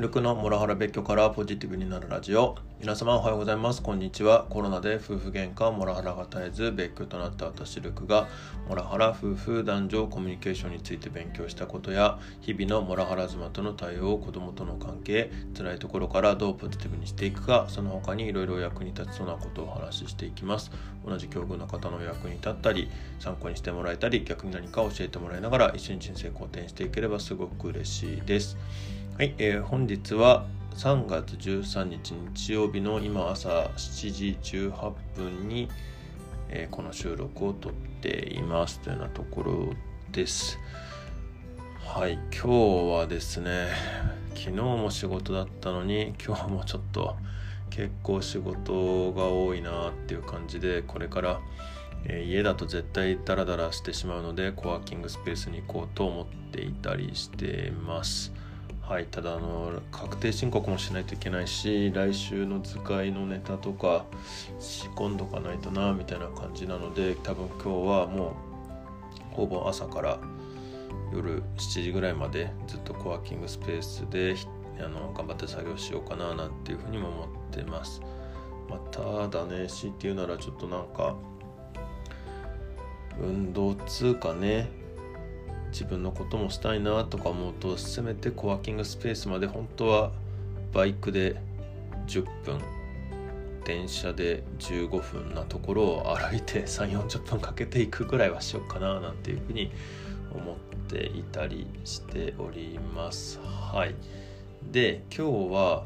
ルクのモラハラ別居からポジティブになるラジオ。皆様おはようございます。こんにちは。コロナで夫婦喧嘩モラハラが絶えず別居となった私ルクがモラハラ夫婦男女コミュニケーションについて勉強したことや日々のモラハラ妻との対応子供との関係辛いところからどうポジティブにしていくかその他にいろいろ役に立ちそうなことをお話ししていきます。同じ境遇の方の役に立ったり参考にしてもらえたり逆に何か教えてもらいながら一緒に人生好転していければすごく嬉しいです。はい、えー、本日は3月13日日曜日の今朝7時18分に、えー、この収録を撮っていますというようなところです。はい、今日はですね、昨日も仕事だったのに今日もちょっと結構仕事が多いなっていう感じでこれからえ家だと絶対ダラダラしてしまうのでコワーキングスペースに行こうと思っていたりしてます。はいただあの確定申告もしないといけないし来週の図解のネタとか仕込んどかないとなみたいな感じなので多分今日はもうほぼ朝から夜7時ぐらいまでずっとコワーキングスペースであの頑張って作業しようかななんていうふうにも思ってます。まあ、ただね強いて言うならちょっとなんか運動つうかね自分のこともしたいなとか思うとせめてコワーキングスペースまで本当はバイクで10分電車で15分なところを歩いて3 4 0分かけていくぐらいはしようかななんていうふうに思っていたりしております。はい。で今日は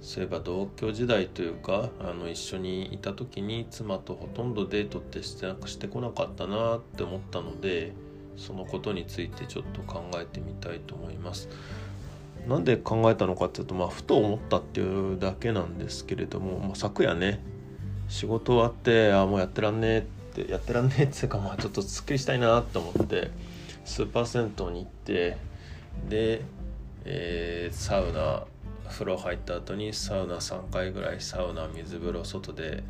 そういえば同居時代というかあの一緒にいた時に妻とほとんどデートってしてなくしてこなかったなって思ったのでそのことについてちょっと考えてみたいと思います。なんで考えたのかっていうと、まあ、ふと思ったっていうだけなんですけれども、まあ、昨夜ね仕事終わってああもうやってらんねえってやってらんねえっていうか、まあ、ちょっとすっきりしたいなと思ってスーパー銭湯に行ってで、えー、サウナ風呂入った後にサウナ3回ぐらいサウナ水風呂外で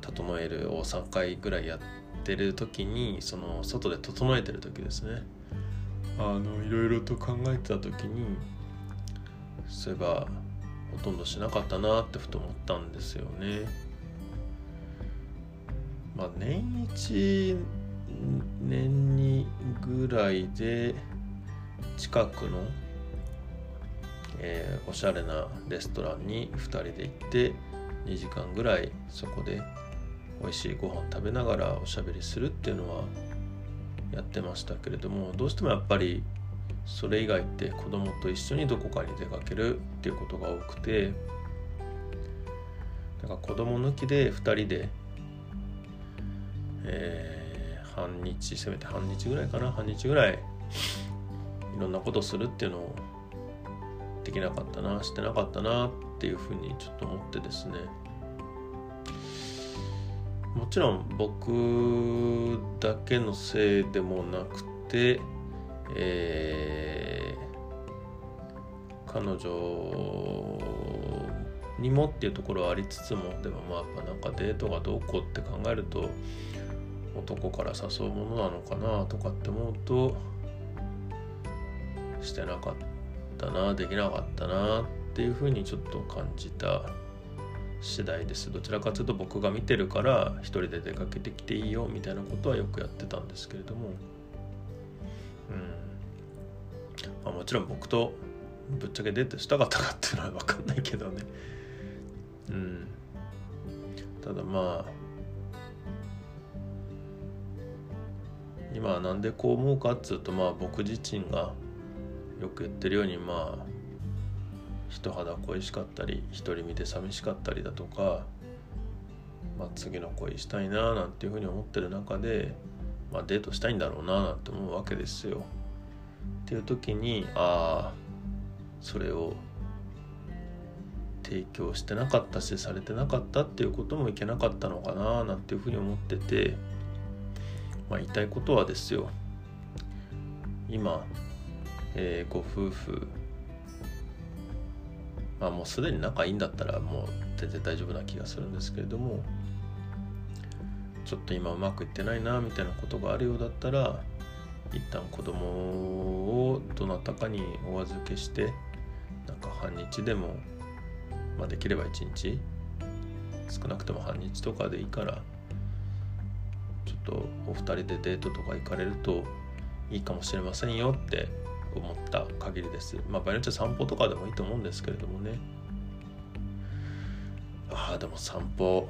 整えるを3回ぐらいやって。ってる時にその外で整えてる時ですねあのいろいろと考えてた時にそういえばほとんどしなかったなってふと思ったんですよね。まあ年一年にぐらいで近くの、えー、おしゃれなレストランに2人で行って2時間ぐらいそこで美味しいご飯食べながらおしゃべりするっていうのはやってましたけれどもどうしてもやっぱりそれ以外って子供と一緒にどこかに出かけるっていうことが多くてだから子供抜きで2人で、えー、半日せめて半日ぐらいかな半日ぐらいいろんなことするっていうのをできなかったなしてなかったなっていうふうにちょっと思ってですね。もちろん僕だけのせいでもなくて、えー、彼女にもっていうところはありつつもでもまあやっぱなんかデートがどうこうって考えると男から誘うものなのかなとかって思うとしてなかったなできなかったなっていうふうにちょっと感じた次第です。どちらかというと僕が見てるから一人で出かけてきていいよみたいなことはよくやってたんですけれども。うん。まあ、もちろん僕とぶっちゃけデートしたかったかっていうのは分かんないけどね。うん。ただまあ今なんでこう思うかっつうとまあ僕自身がよく言ってるようにまあ人肌恋しかったり独り身で寂しかったりだとか、まあ、次の恋したいななんていうふうに思ってる中で、まあ、デートしたいんだろうななんて思うわけですよ。っていう時にああそれを提供してなかったしされてなかったっていうこともいけなかったのかななんていうふうに思ってて、まあ、言いたいことはですよ今、えー、ご夫婦まあもうすでに仲いいんだったらもう全然大丈夫な気がするんですけれどもちょっと今うまくいってないなみたいなことがあるようだったら一旦子供をどなたかにお預けしてなんか半日でも、まあ、できれば一日少なくても半日とかでいいからちょっとお二人でデートとか行かれるといいかもしれませんよって思った限りです。まあ場合によっては散歩とかでもいいと思うんですけれどもね。ああでも散歩。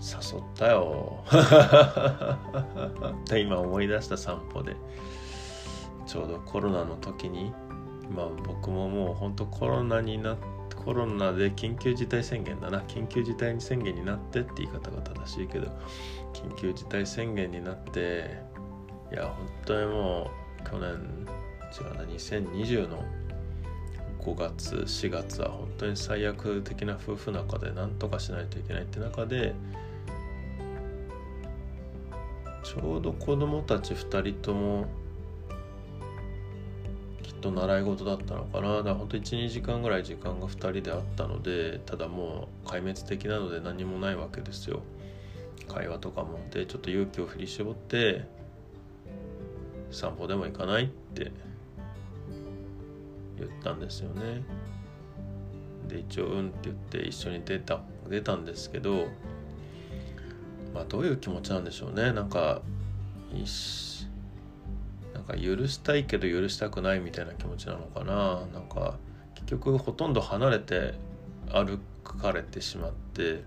誘ったよ。って今思い出した散歩で。ちょうどコロナの時にまあ僕ももうほんとコロナになってコロナで緊急事態宣言だな。緊急事態宣言になってって言い方が正しいけど緊急事態宣言になっていや本当にもう去年違うな2020の5月4月は本当に最悪的な夫婦仲で何とかしないといけないって中でちょうど子供たち2人ともきっと習い事だったのかな。だから本当12時間ぐらい時間が2人であったのでただもう壊滅的なので何もないわけですよ。会話とかもでちょっと勇気を振り絞って散歩でも行かないって言ったんですよね。で一応「うん」って言って一緒に出た出たんですけどまあどういう気持ちなんでしょうね。なんかなんか許したいけど許したくないみたいな気持ちなのかな。なんか結局ほとんど離れて歩かれてしまって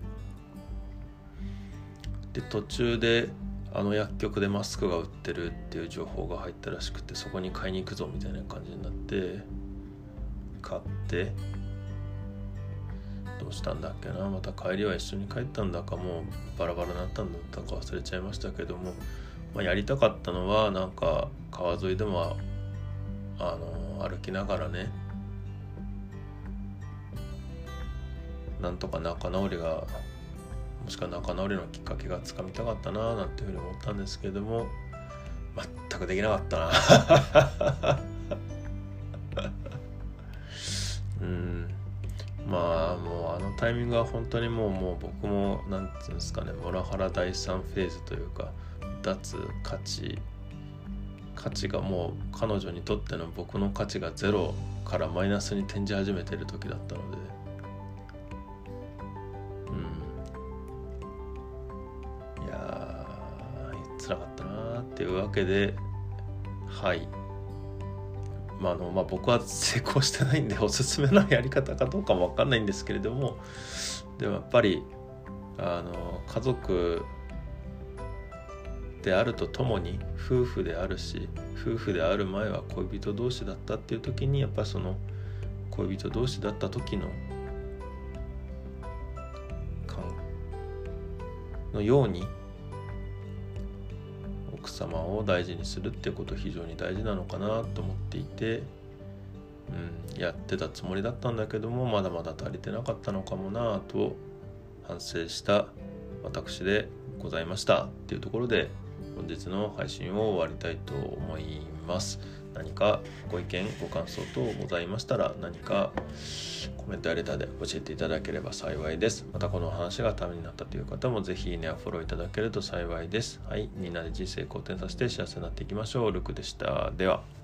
で途中であの薬局でマスクが売ってるっていう情報が入ったらしくてそこに買いに行くぞみたいな感じになって買ってどうしたんだっけなまた帰りは一緒に帰ったんだかもうバラバラになったんだったか忘れちゃいましたけども、まあ、やりたかったのはなんか川沿いでもあの歩きながらねなんとか仲直りがもしくは仲直りのきっかけがつかみたかったななんていうふうに思ったんですけれども全くできなかったな うん。まあもうあのタイミングは本当にもうもう僕も何て言うんですかねモラハラ第3フェーズというか脱価値価値がもう彼女にとっての僕の価値がゼロからマイナスに転じ始めてる時だったのでっていうわけではい。まああのまあ、僕は成功してないんでおすすめのやり方かどうかも分かんないんですけれどもでもやっぱりあの家族であるとともに夫婦であるし夫婦である前は恋人同士だったっていう時にやっぱその恋人同士だった時ののように様を大事にするっていうこと非常に大事なのかなと思っていて、うん、やってたつもりだったんだけどもまだまだ足りてなかったのかもなと反省した私でございましたっていうところで本日の配信を終わりたいと思います。何かご意見ご感想等ございましたら何かコメントやレターで教えていただければ幸いです。またこの話がためになったという方もぜひいいねやフォローいただけると幸いです。はいみんなで人生好転させて幸せになっていきましょう。ルクでした。では。